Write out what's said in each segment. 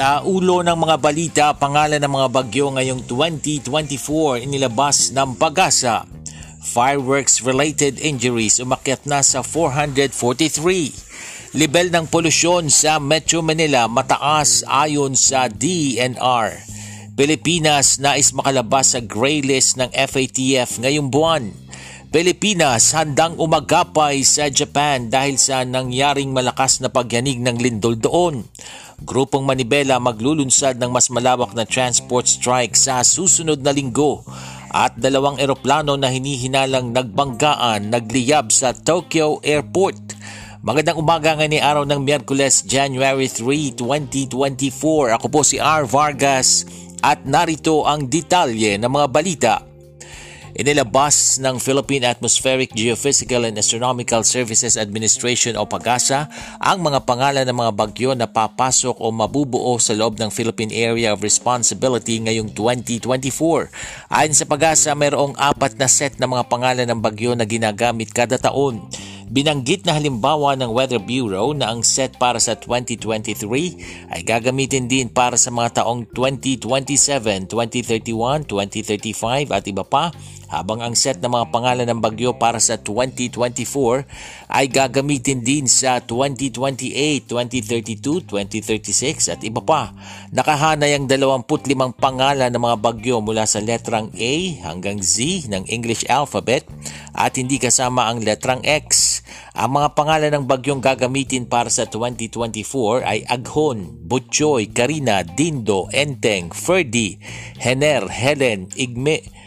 Sa ulo ng mga balita, pangalan ng mga bagyo ngayong 2024 inilabas ng pag-asa. Fireworks-related injuries umakyat na sa 443. Level ng polusyon sa Metro Manila mataas ayon sa DNR. Pilipinas nais makalabas sa gray list ng FATF ngayong buwan. Pilipinas handang umagapay sa Japan dahil sa nangyaring malakas na pagyanig ng lindol doon. Grupong Manibela maglulunsad ng mas malawak na transport strike sa susunod na linggo at dalawang eroplano na hinihinalang nagbanggaan nagliyab sa Tokyo Airport. Magandang umaga ngayon araw ng Miyerkules, January 3, 2024. Ako po si R. Vargas at narito ang detalye ng mga balita Inilabas ng Philippine Atmospheric Geophysical and Astronomical Services Administration o PAGASA ang mga pangalan ng mga bagyo na papasok o mabubuo sa loob ng Philippine Area of Responsibility ngayong 2024. Ayon sa PAGASA, mayroong apat na set ng mga pangalan ng bagyo na ginagamit kada taon. Binanggit na halimbawa ng Weather Bureau na ang set para sa 2023 ay gagamitin din para sa mga taong 2027, 2031, 2035 at iba pa habang ang set ng mga pangalan ng bagyo para sa 2024 ay gagamitin din sa 2028, 2032, 2036 at iba pa. Nakahanay ang 25 pangalan ng mga bagyo mula sa letrang A hanggang Z ng English alphabet at hindi kasama ang letrang X. Ang mga pangalan ng bagyong gagamitin para sa 2024 ay Aghon, Butchoy, Karina, Dindo, Enteng, Ferdi, Hener, Helen, Igme,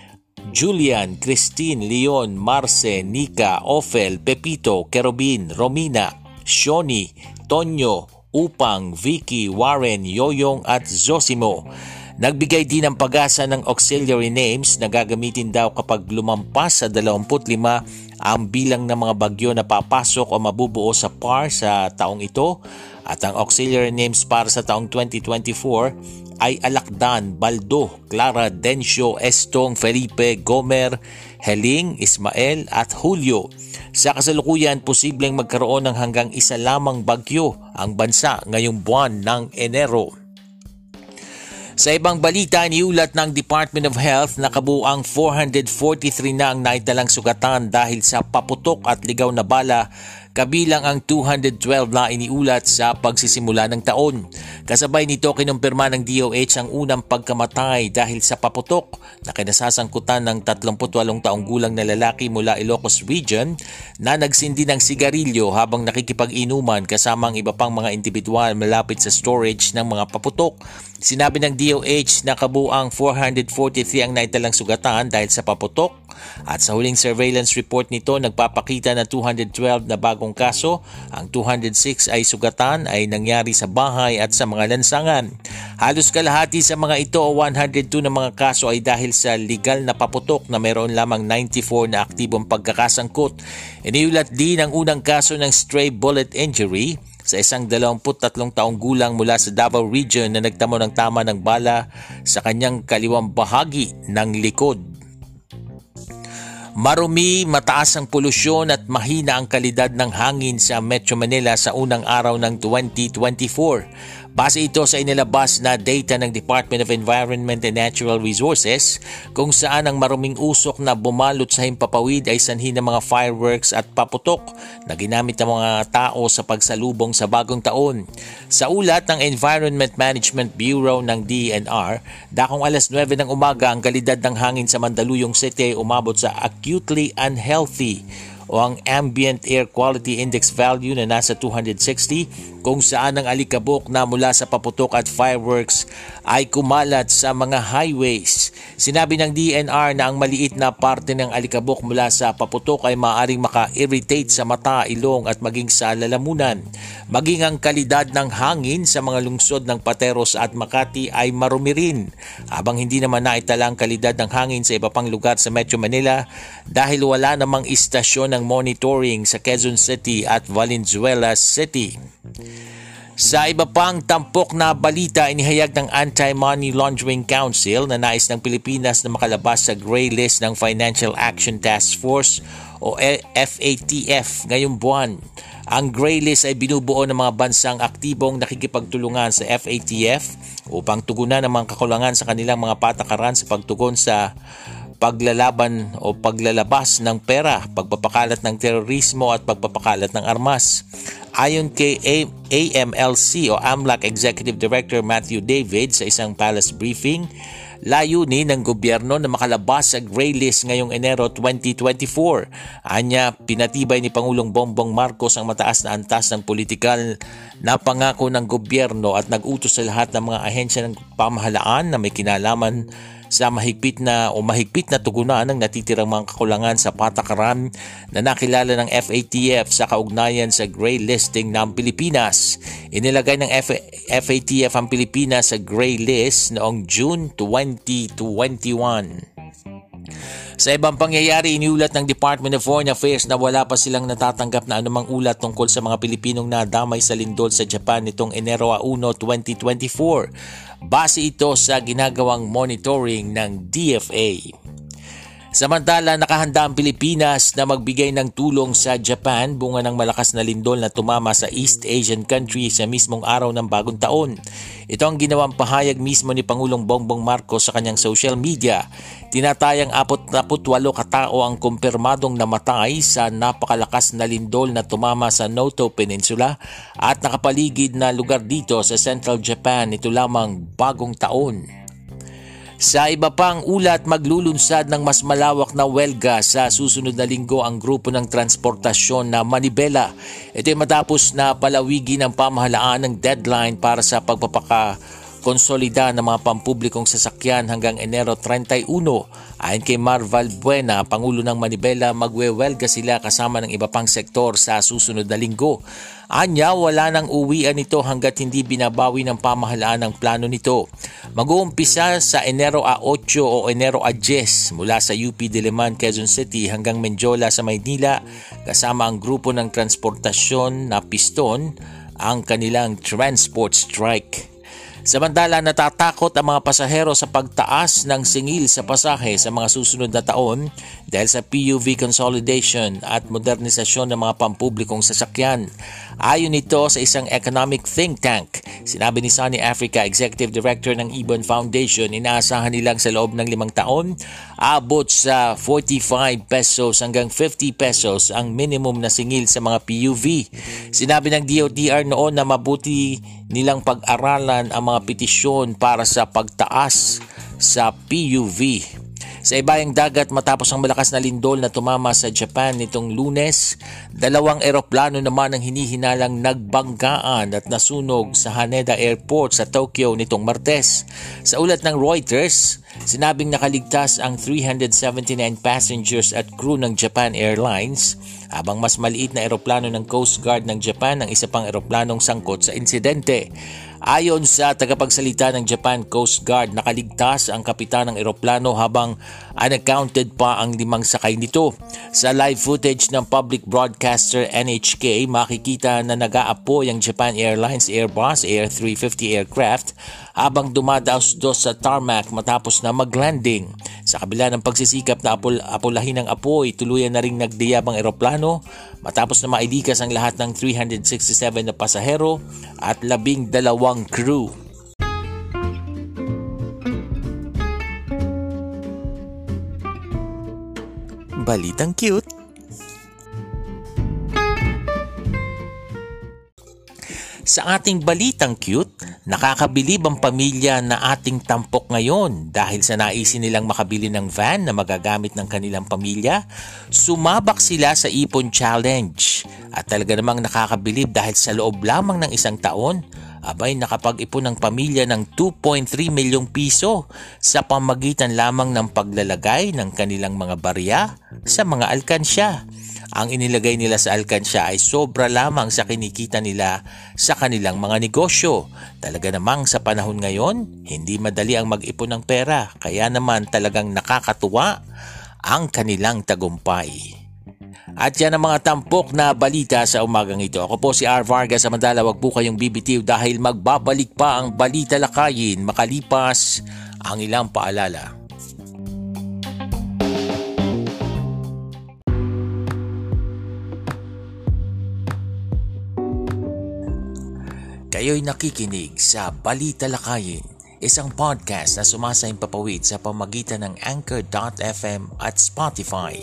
Julian, Christine, Leon, Marce, Nika, Ophel, Pepito, Kerobin, Romina, Shoni, Tonyo, Upang, Vicky, Warren, Yoyong at Zosimo. Nagbigay din ng pag-asa ng auxiliary names na gagamitin daw kapag lumampas sa 25 ang bilang ng mga bagyo na papasok o mabubuo sa PAR sa taong ito at ang auxiliary names para sa taong 2024 ay Alakdan, Baldo, Clara, Dencio, Estong, Felipe, Gomer, Heling, Ismael at Julio. Sa kasalukuyan, posibleng magkaroon ng hanggang isa lamang bagyo ang bansa ngayong buwan ng Enero. Sa ibang balita, niulat ng Department of Health na kabuang 443 na ang naitalang sugatan dahil sa paputok at ligaw na bala kabilang ang 212 na iniulat sa pagsisimula ng taon. Kasabay nito kinumpirma ng DOH ang unang pagkamatay dahil sa paputok na kinasasangkutan ng 38 taong gulang na lalaki mula Ilocos Region na nagsindi ng sigarilyo habang nakikipag-inuman kasama ang iba pang mga individual malapit sa storage ng mga paputok. Sinabi ng DOH na kabuang 443 ang naitalang sugatan dahil sa paputok at sa huling surveillance report nito nagpapakita na 212 na bagong kaso. Ang 206 ay sugatan ay nangyari sa bahay at sa mga lansangan. Halos kalahati sa mga ito o 102 na mga kaso ay dahil sa legal na paputok na mayroon lamang 94 na aktibong pagkakasangkot. Iniulat din ang unang kaso ng stray bullet injury sa isang 23 taong gulang mula sa Davao Region na nagtamo ng tama ng bala sa kanyang kaliwang bahagi ng likod. Marumi, mataas ang polusyon at mahina ang kalidad ng hangin sa Metro Manila sa unang araw ng 2024. Base ito sa inilabas na data ng Department of Environment and Natural Resources kung saan ang maruming usok na bumalot sa himpapawid ay sanhi ng mga fireworks at paputok na ginamit ng mga tao sa pagsalubong sa bagong taon. Sa ulat ng Environment Management Bureau ng DNR, dakong alas 9 ng umaga ang kalidad ng hangin sa Mandaluyong City umabot sa acutely unhealthy o ang Ambient Air Quality Index value na nasa 260 kung saan ang alikabok na mula sa paputok at fireworks ay kumalat sa mga highways. Sinabi ng DNR na ang maliit na parte ng alikabok mula sa paputok ay maaaring maka-irritate sa mata, ilong at maging sa lalamunan. Maging ang kalidad ng hangin sa mga lungsod ng Pateros at Makati ay marumi rin, habang hindi naman naitala ang kalidad ng hangin sa iba pang lugar sa Metro Manila dahil wala namang istasyon ng monitoring sa Quezon City at Valenzuela City. Sa iba pang tampok na balita, inihayag ng Anti-Money Laundering Council na nais ng Pilipinas na makalabas sa gray list ng Financial Action Task Force o FATF ngayong buwan. Ang gray list ay binubuo ng mga bansang aktibong nakikipagtulungan sa FATF upang tugunan ang mga kakulangan sa kanilang mga patakaran sa pagtugon sa paglalaban o paglalabas ng pera, pagpapakalat ng terorismo at pagpapakalat ng armas. Ayon kay AMLC o AMLAC Executive Director Matthew David sa isang palace briefing, layunin ng gobyerno na makalabas sa gray list ngayong Enero 2024. Anya, pinatibay ni Pangulong Bongbong Marcos ang mataas na antas ng politikal na pangako ng gobyerno at nag-utos sa lahat ng mga ahensya ng pamahalaan na may kinalaman sa mahigpit na o mahigpit na tugunan ng natitirang mga kakulangan sa patakaran na nakilala ng FATF sa kaugnayan sa gray listing ng Pilipinas. Inilagay ng F- FATF ang Pilipinas sa gray list noong June 2021. Sa ibang pangyayari, iniulat ng Department of Foreign Affairs na wala pa silang natatanggap na anumang ulat tungkol sa mga Pilipinong nadamay sa lindol sa Japan nitong Enero 1, 2024. Base ito sa ginagawang monitoring ng DFA. Samantala, nakahanda ang Pilipinas na magbigay ng tulong sa Japan bunga ng malakas na lindol na tumama sa East Asian country sa mismong araw ng bagong taon. Ito ang ginawang pahayag mismo ni Pangulong Bongbong Marcos sa kanyang social media. Tinatayang 48 katao ang kumpirmadong namatay sa napakalakas na lindol na tumama sa Noto Peninsula at nakapaligid na lugar dito sa Central Japan ito lamang bagong taon. Sa iba pang ulat, maglulunsad ng mas malawak na welga sa susunod na linggo ang grupo ng transportasyon na Manibela. Ito ay matapos na palawigin ang pamahalaan ng deadline para sa pagpapaka konsolida ng mga pampublikong sasakyan hanggang Enero 31. Ayon kay Marval Buena, Pangulo ng Manibela, magwewelga sila kasama ng iba pang sektor sa susunod na linggo. Anya, wala nang uwian nito hanggat hindi binabawi ng pamahalaan ang plano nito. Mag-uumpisa sa Enero a 8 o Enero a 10 mula sa UP Diliman, Quezon City hanggang Menjola sa Maynila kasama ang grupo ng transportasyon na piston ang kanilang transport strike. Samantala natatakot ang mga pasahero sa pagtaas ng singil sa pasahe sa mga susunod na taon dahil sa PUV consolidation at modernisasyon ng mga pampublikong sasakyan. Ayon ito sa isang economic think tank, sinabi ni Sunny Africa Executive Director ng Ibon Foundation, inaasahan nilang sa loob ng limang taon, abot sa 45 pesos hanggang 50 pesos ang minimum na singil sa mga PUV. Sinabi ng DOTR noon na mabuti nilang pag-aralan ang mga petisyon para sa pagtaas sa PUV. Sa ibayang dagat matapos ang malakas na lindol na tumama sa Japan nitong lunes, dalawang eroplano naman ang hinihinalang nagbanggaan at nasunog sa Haneda Airport sa Tokyo nitong Martes. Sa ulat ng Reuters, sinabing nakaligtas ang 379 passengers at crew ng Japan Airlines habang mas maliit na eroplano ng Coast Guard ng Japan ang isa pang eroplanong sangkot sa insidente. Ayon sa tagapagsalita ng Japan Coast Guard, nakaligtas ang kapitan ng eroplano habang unaccounted pa ang limang sakay nito. Sa live footage ng public broadcaster NHK, makikita na nag-aapoy ang Japan Airlines Airbus Air 350 aircraft habang dumadaos-dos sa tarmac matapos na maglanding. Sa kabila ng pagsisikap na apul apulahin ng apoy, tuluyan na ring nagdiyabang eroplano matapos na mailikas ang lahat ng 367 na pasahero at labing dalawang crew. Balitang cute! Sa ating balitang cute, nakakabilib ang pamilya na ating tampok ngayon dahil sa naisin nilang makabili ng van na magagamit ng kanilang pamilya, sumabak sila sa Ipon Challenge. At talaga namang nakakabilib dahil sa loob lamang ng isang taon, abay nakapag-ipon ng pamilya ng 2.3 milyong piso sa pamagitan lamang ng paglalagay ng kanilang mga barya sa mga alkansya. Ang inilagay nila sa alkansya ay sobra lamang sa kinikita nila sa kanilang mga negosyo. Talaga namang sa panahon ngayon, hindi madali ang mag-ipon ng pera kaya naman talagang nakakatuwa ang kanilang tagumpay. At yan ang mga tampok na balita sa umagang ito. Ako po si R. Vargas. Samantala, wag po kayong bibitiw dahil magbabalik pa ang balita lakayin makalipas ang ilang paalala. Kayo'y nakikinig sa Balita Lakayin, isang podcast na sumasayang papawid sa pamagitan ng Anchor.fm at Spotify.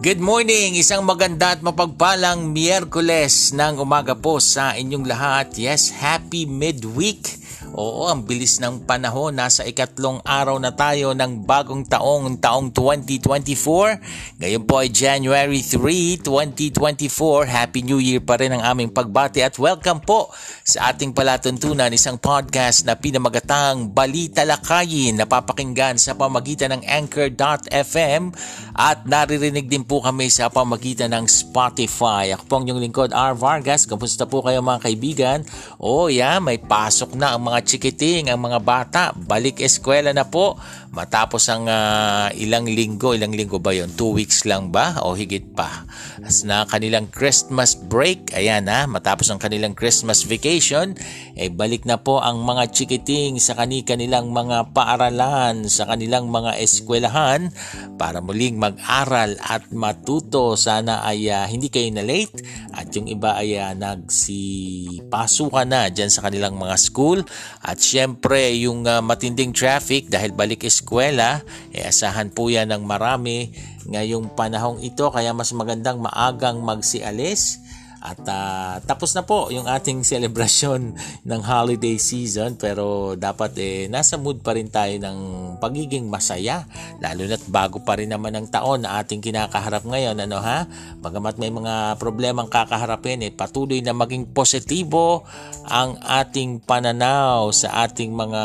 Good morning! Isang maganda at mapagpalang Miyerkules ng umaga po sa inyong lahat. Yes, happy midweek! Oo, ang bilis ng panahon. Nasa ikatlong araw na tayo ng bagong taong, taong 2024. Ngayon po ay January 3, 2024. Happy New Year pa rin ang aming pagbati at welcome po sa ating palatuntunan isang podcast na pinamagatang Balita Lakayin na papakinggan sa pamagitan ng Anchor.fm at naririnig din po kami sa pamagitan ng Spotify. Ako po ang inyong lingkod R. Vargas. Kamusta po kayo mga kaibigan? Oh yeah, may pasok na ang mga chikiting, ang mga bata, balik eskwela na po matapos ang uh, ilang linggo, ilang linggo ba yon? Two weeks lang ba? O higit pa? As na kanilang Christmas break, ayan ha, matapos ang kanilang Christmas vacation, eh balik na po ang mga chikiting sa kanilang mga paaralan, sa kanilang mga eskwelahan para muling mag-aral at matuto. Sana ay uh, hindi kayo na late at yung iba ay uh, nagsipasukan na dyan sa kanilang mga school at syempre yung uh, matinding traffic dahil balik eskwela, eh, asahan po yan ng marami ngayong panahong ito. Kaya mas magandang maagang magsialis at uh, tapos na po yung ating celebration ng holiday season. Pero dapat eh nasa mood pa rin tayo ng pagiging masaya. Lalo na't bago pa rin naman ang taon na ating kinakaharap ngayon ano ha? Bagamat may mga problemang kakaharapin eh patuloy na maging positibo ang ating pananaw sa ating mga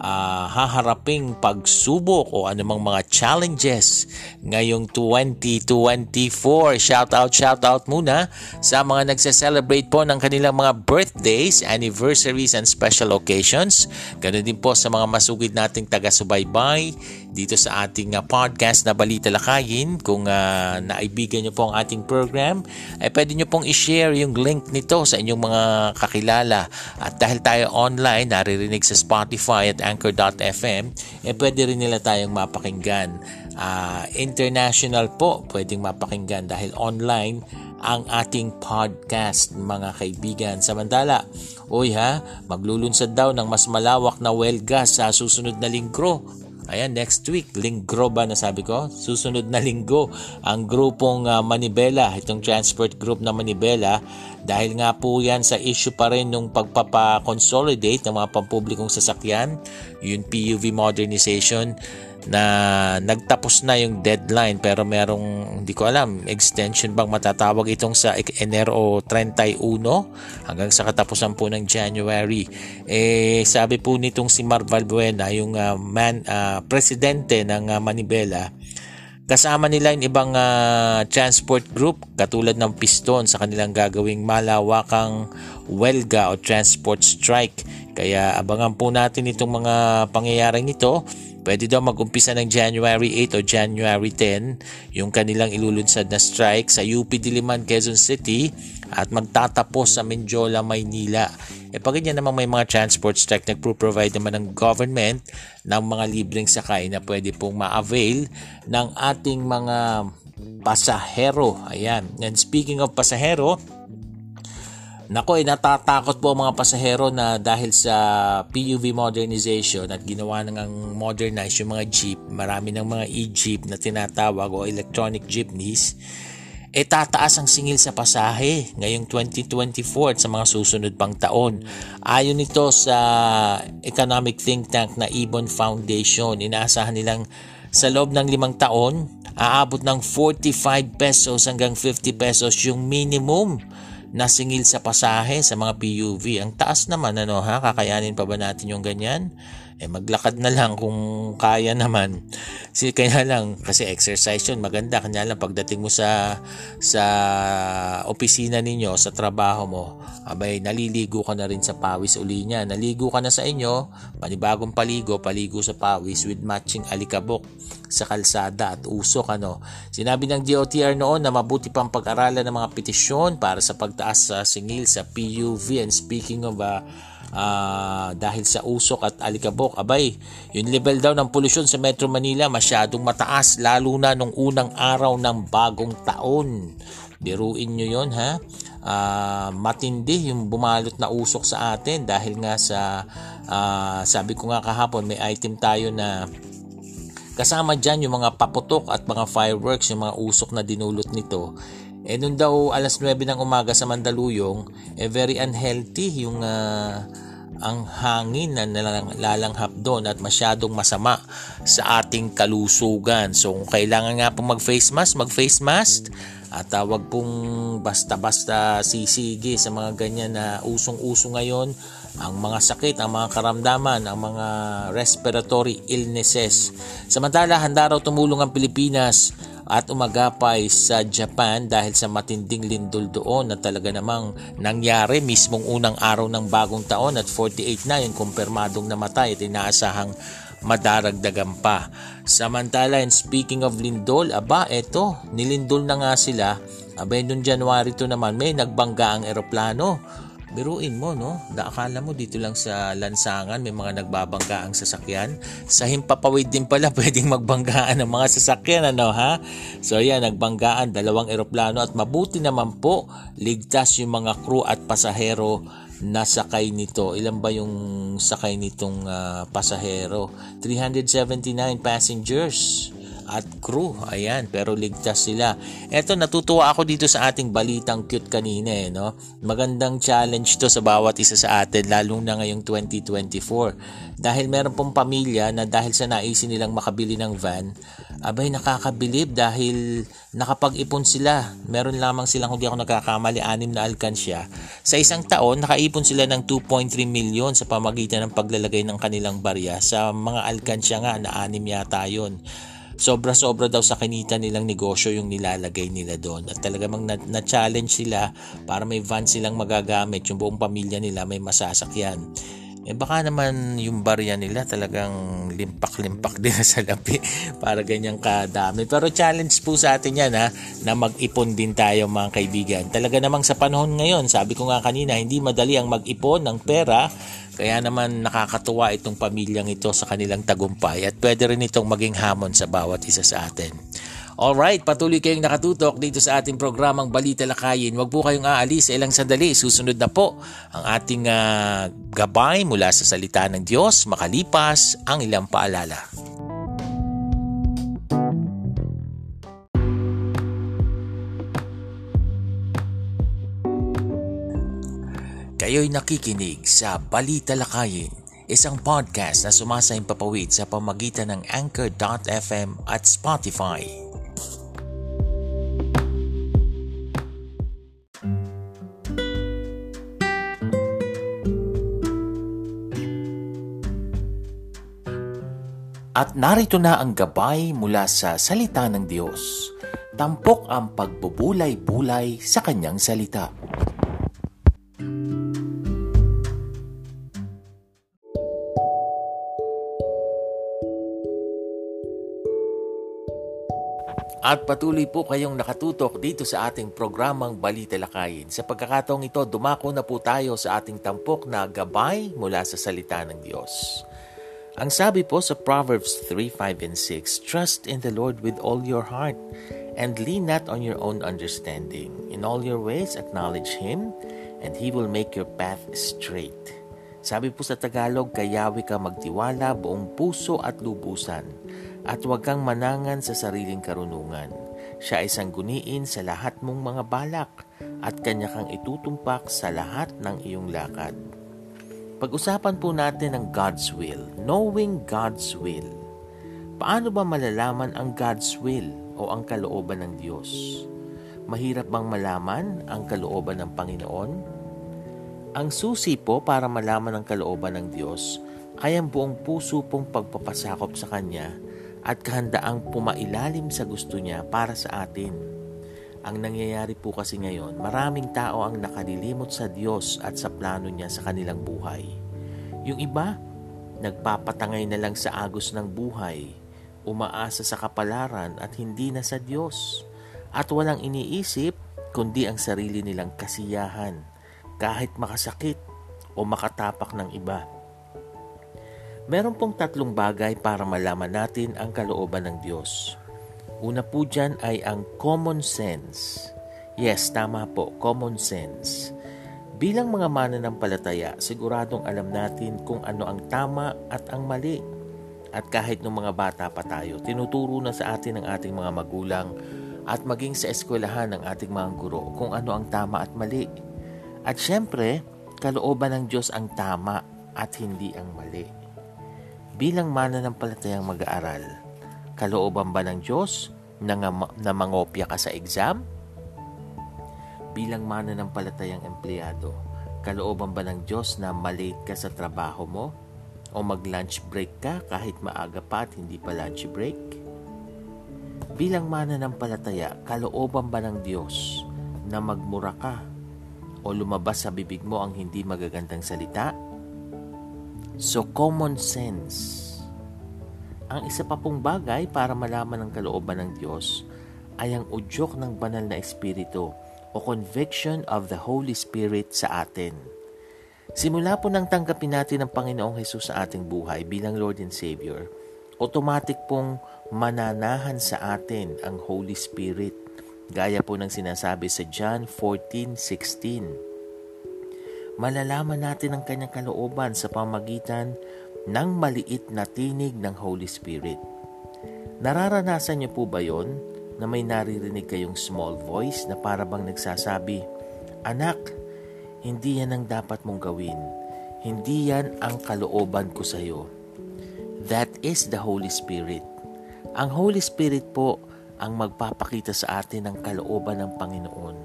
uh, haharaping pagsubok o anumang mga challenges ngayong 2024 shout out shout out muna sa mga nagse-celebrate po ng kanilang mga birthdays, anniversaries, and special occasions. Ganun din po sa mga masugid nating taga-subaybay dito sa ating uh, podcast na Balita Lakayin. Kung uh, naibigan nyo po ang ating program, ay pwede nyo pong i-share yung link nito sa inyong mga kakilala. At dahil tayo online, naririnig sa Spotify at Anchor.fm, eh pwede rin nila tayong mapakinggan. Uh, international po, pwedeng mapakinggan dahil online ang ating podcast mga kaibigan. Samantala, uy ha, maglulunsad daw ng mas malawak na welga sa susunod na linggo. Ayan, next week, linggo ba na sabi ko? Susunod na linggo, ang grupong uh, Manibela, itong transport group na Manibela, dahil nga po yan sa issue pa rin nung pagpapa-consolidate ng mga pampublikong sasakyan, yung PUV modernization, na nagtapos na yung deadline pero merong hindi ko alam extension bang matatawag itong sa Enero 31 hanggang sa katapusan po ng January eh sabi po nitong si Mar Valbuena yung uh, man uh, presidente ng uh, Manibela Kasama nila yung ibang uh, transport group katulad ng Piston sa kanilang gagawing malawakang welga o transport strike. Kaya abangan po natin itong mga pangyayaring ito Pwede daw mag-umpisa ng January 8 o January 10 yung kanilang ilulunsad na strike sa UP Diliman, Quezon City at magtatapos sa Menjola, Maynila. E pag ganyan naman may mga transport strike, nagpro-provide naman ng government ng mga libreng sakay na pwede pong ma-avail ng ating mga pasahero. Ayan. And speaking of pasahero, Nako, eh, natatakot po mga pasahero na dahil sa PUV modernization at ginawa nang modernize yung mga jeep, marami ng mga e-jeep na tinatawag o electronic jeepneys, eh tataas ang singil sa pasahe ngayong 2024 at sa mga susunod pang taon. Ayon nito sa economic think tank na Ibon Foundation, inaasahan nilang sa loob ng limang taon, aabot ng 45 pesos hanggang 50 pesos yung minimum nasingil sa pasahe sa mga PUV. Ang taas naman ano ha, kakayanin pa ba natin yung ganyan? Eh maglakad na lang kung kaya naman. Kasi kaya lang kasi exercise yun maganda kanya lang pagdating mo sa sa opisina ninyo sa trabaho mo abay naliligo ka na rin sa pawis uli niya. Naligo ka na sa inyo, panibagong paligo, paligo sa pawis with matching alikabok sa kalsada at usok ano. Sinabi ng DOTR noon na mabuti pang pag-aralan ng mga petisyon para sa pagtaas sa singil sa PUV and speaking of uh, uh, dahil sa usok at alikabok. Abay, yung level daw ng polusyon sa Metro Manila masyadong mataas lalo na nung unang araw ng bagong taon. Biruin nyo yon ha. Uh, matindi yung bumalot na usok sa atin dahil nga sa uh, sabi ko nga kahapon may item tayo na kasama dyan yung mga paputok at mga fireworks yung mga usok na dinulot nito eh nung daw alas 9 ng umaga sa Mandaluyong, eh very unhealthy yung uh, ang hangin na nalalanghap doon at masyadong masama sa ating kalusugan. So kung kailangan nga pong mag-face mask, mag-face mask at uh, wag pong basta-basta sisigi sa mga ganyan na usong-uso ngayon ang mga sakit, ang mga karamdaman, ang mga respiratory illnesses. Samantala, handa raw tumulong ang Pilipinas at umagapay sa Japan dahil sa matinding lindol doon na talaga namang nangyari mismong unang araw ng bagong taon at 48 na yung kumpirmadong namatay at inaasahang madaragdagan pa. Samantala, and speaking of lindol, aba, eto, nilindol na nga sila. Abay, noong January to naman, may nagbangga ang eroplano Biruin mo, no? Da akala mo dito lang sa lansangan may mga nagbabangga ang sasakyan. Sa himpapawid din pala pwedeng magbanggaan ng mga sasakyan, ano ha? So yan, nagbanggaan dalawang eroplano at mabuti naman po ligtas yung mga crew at pasahero na sakay nito. Ilan ba yung sakay nitong uh, pasahero? 379 passengers at crew. Ayan, pero ligtas sila. Eto, natutuwa ako dito sa ating balitang cute kanina eh, no? Magandang challenge to sa bawat isa sa atin, lalong na ngayong 2024. Dahil meron pong pamilya na dahil sa naisin nilang makabili ng van, abay nakakabilib dahil nakapag-ipon sila. Meron lamang silang, kung di ako nagkakamali, anim na alkansya. Sa isang taon, nakaipon sila ng 2.3 million sa pamagitan ng paglalagay ng kanilang barya. Sa mga alkansya nga, na anim yata yun sobra-sobra daw sa kinita nilang negosyo yung nilalagay nila doon. At talagang na- na-challenge sila para may van silang magagamit, yung buong pamilya nila may masasakyan. Eh baka naman yung barya nila talagang limpak-limpak din sa lapi para ganyang kadami. Pero challenge po sa atin yan ha, na mag-ipon din tayo mga kaibigan. Talaga namang sa panahon ngayon, sabi ko nga kanina, hindi madali ang mag-ipon ng pera kaya naman nakakatuwa itong pamilyang ito sa kanilang tagumpay at pwede rin itong maging hamon sa bawat isa sa atin. Alright, patuloy kayong nakatutok dito sa ating programang Balita Lakayin. Huwag po kayong aalis sa ilang sandali. Susunod na po ang ating uh, gabay mula sa salita ng Diyos makalipas ang ilang paalala. Kayo'y nakikinig sa Balita Lakayin, isang podcast na sumasayang papawid sa pamagitan ng Anchor.fm at Spotify. At narito na ang gabay mula sa salita ng Diyos. Tampok ang pagbubulay-bulay sa kanyang salita. At patuloy po kayong nakatutok dito sa ating programang Balita Lakayin. Sa pagkakataong ito, dumako na po tayo sa ating tampok na gabay mula sa salita ng Diyos. Ang sabi po sa Proverbs 3, 5, and 6, Trust in the Lord with all your heart and lean not on your own understanding. In all your ways acknowledge Him and He will make your path straight. Sabi po sa Tagalog, kayawi ka magtiwala buong puso at lubusan at huwag kang manangan sa sariling karunungan. Siya ay sangguniin sa lahat mong mga balak at kanya kang itutumpak sa lahat ng iyong lakad. Pag-usapan po natin ang God's will, knowing God's will. Paano ba malalaman ang God's will o ang kalooban ng Diyos? Mahirap bang malaman ang kalooban ng Panginoon? Ang susi po para malaman ang kalooban ng Diyos ay ang buong puso pong pagpapasakop sa Kanya at kahandaang pumailalim sa gusto niya para sa atin. Ang nangyayari po kasi ngayon, maraming tao ang nakalilimot sa Diyos at sa plano niya sa kanilang buhay. Yung iba, nagpapatangay na lang sa agos ng buhay, umaasa sa kapalaran at hindi na sa Diyos, at walang iniisip kundi ang sarili nilang kasiyahan, kahit makasakit o makatapak ng iba. Meron pong tatlong bagay para malaman natin ang kalooban ng Diyos. Una po dyan ay ang common sense. Yes, tama po, common sense. Bilang mga mananampalataya, siguradong alam natin kung ano ang tama at ang mali. At kahit nung mga bata pa tayo, tinuturo na sa atin ng ating mga magulang at maging sa eskwelahan ng ating mga guro kung ano ang tama at mali. At syempre, kalooban ng Diyos ang tama at hindi ang mali bilang mananampalatayang mag-aaral, kalooban ba ng Diyos na, na mangopya ka sa exam? Bilang mananampalatayang empleyado, kalooban ba ng Diyos na malate ka sa trabaho mo? O mag-lunch break ka kahit maaga pa at hindi pa lunch break? Bilang mananampalataya, kalooban ba ng Diyos na magmura ka o lumabas sa bibig mo ang hindi magagandang salita? So, common sense. Ang isa pa pong bagay para malaman ang kalooban ng Diyos ay ang udyok ng banal na espiritu o conviction of the Holy Spirit sa atin. Simula po nang tanggapin natin ang Panginoong Hesus sa ating buhay bilang Lord and Savior, automatic pong mananahan sa atin ang Holy Spirit gaya po ng sinasabi sa John 14:16 malalaman natin ang kanyang kalooban sa pamagitan ng maliit na tinig ng Holy Spirit. Nararanasan niyo po ba yon na may naririnig kayong small voice na parabang nagsasabi, Anak, hindi yan ang dapat mong gawin. Hindi yan ang kalooban ko sa iyo. That is the Holy Spirit. Ang Holy Spirit po ang magpapakita sa atin ng kalooban ng Panginoon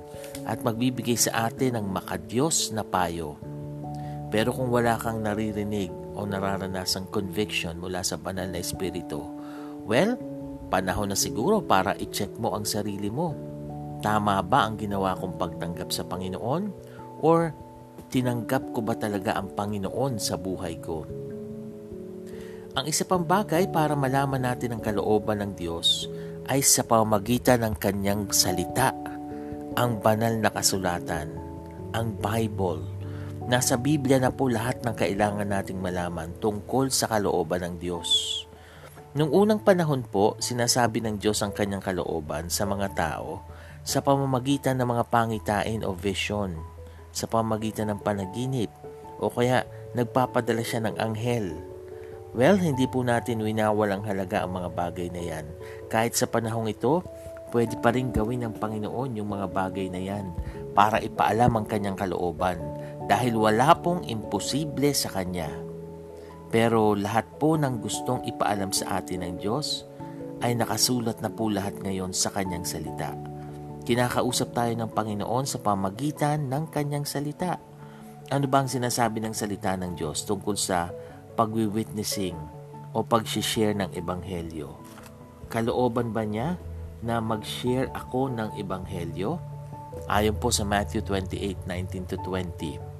at magbibigay sa atin ng makadyos na payo. Pero kung wala kang naririnig o nararanasang conviction mula sa banal na espiritu, well, panahon na siguro para i-check mo ang sarili mo. Tama ba ang ginawa kong pagtanggap sa Panginoon? Or tinanggap ko ba talaga ang Panginoon sa buhay ko? Ang isa pang bagay para malaman natin ang kalooban ng Diyos ay sa pamagitan ng kanyang salita, ang banal na kasulatan, ang Bible. Nasa Biblia na po lahat ng kailangan nating malaman tungkol sa kalooban ng Diyos. Nung unang panahon po, sinasabi ng Diyos ang kanyang kalooban sa mga tao sa pamamagitan ng mga pangitain o vision, sa pamamagitan ng panaginip, o kaya nagpapadala siya ng anghel Well, hindi po natin winawalang halaga ang mga bagay na yan. Kahit sa panahong ito, pwede pa rin gawin ng Panginoon yung mga bagay na yan para ipaalam ang kanyang kalooban dahil wala pong imposible sa kanya. Pero lahat po ng gustong ipaalam sa atin ng Diyos ay nakasulat na po lahat ngayon sa kanyang salita. Kinakausap tayo ng Panginoon sa pamagitan ng kanyang salita. Ano ba ang sinasabi ng salita ng Diyos tungkol sa pagwi-witnessing o pag-share ng ebanghelyo? Kalooban ba niya na mag-share ako ng ebanghelyo? Ayon po sa Matthew 28:19 20.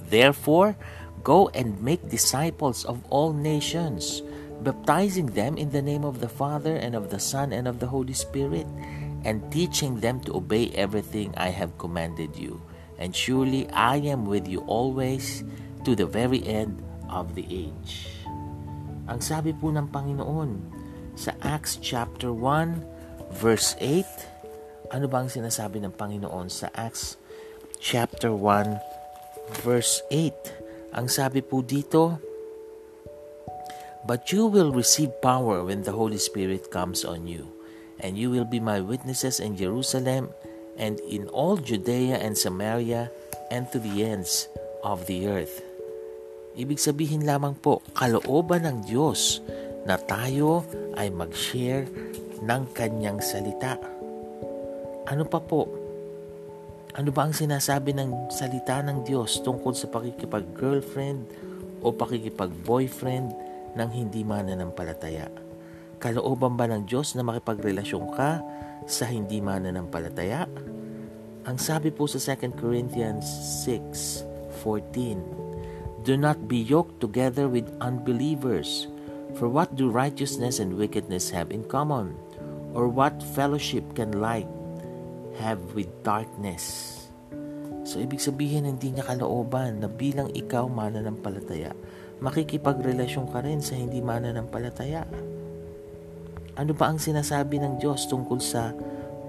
Therefore, go and make disciples of all nations, baptizing them in the name of the Father and of the Son and of the Holy Spirit, and teaching them to obey everything I have commanded you. And surely I am with you always to the very end of the age. Ang sabi po ng Panginoon sa Acts chapter 1 verse 8, ano ba ang sinasabi ng Panginoon sa Acts chapter 1 verse 8? Ang sabi po dito, But you will receive power when the Holy Spirit comes on you, and you will be my witnesses in Jerusalem and in all Judea and Samaria and to the ends of the earth. Ibig sabihin lamang po, kalooban ng Diyos na tayo ay mag-share ng kanyang salita. Ano pa po? Ano ba ang sinasabi ng salita ng Diyos tungkol sa pakikipag-girlfriend o pakikipag-boyfriend ng hindi mananampalataya? Kalooban ba ng Diyos na makipagrelasyon ka sa hindi mananampalataya? Ang sabi po sa 2 Corinthians 6:14, Do not be yoked together with unbelievers. For what do righteousness and wickedness have in common? Or what fellowship can light have with darkness? So, ibig sabihin, hindi niya kalooban na bilang ikaw mananampalataya, makikipagrelasyon ka rin sa hindi mananampalataya. Ano ba ang sinasabi ng Diyos tungkol sa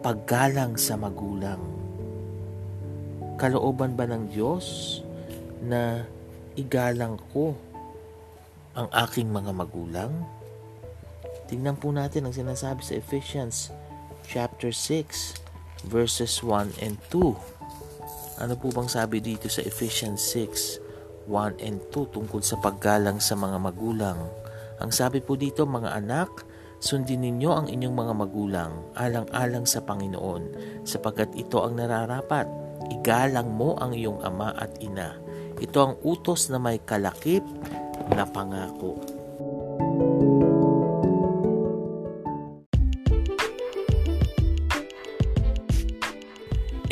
paggalang sa magulang? Kalooban ba ng Diyos na igalang ko ang aking mga magulang? Tingnan po natin ang sinasabi sa Ephesians chapter 6 verses 1 and 2. Ano po bang sabi dito sa Ephesians 6 1 and 2 tungkol sa paggalang sa mga magulang? Ang sabi po dito, mga anak, sundin ninyo ang inyong mga magulang alang-alang sa Panginoon sapagkat ito ang nararapat. Igalang mo ang iyong ama at ina. Ito ang utos na may kalakip na pangako.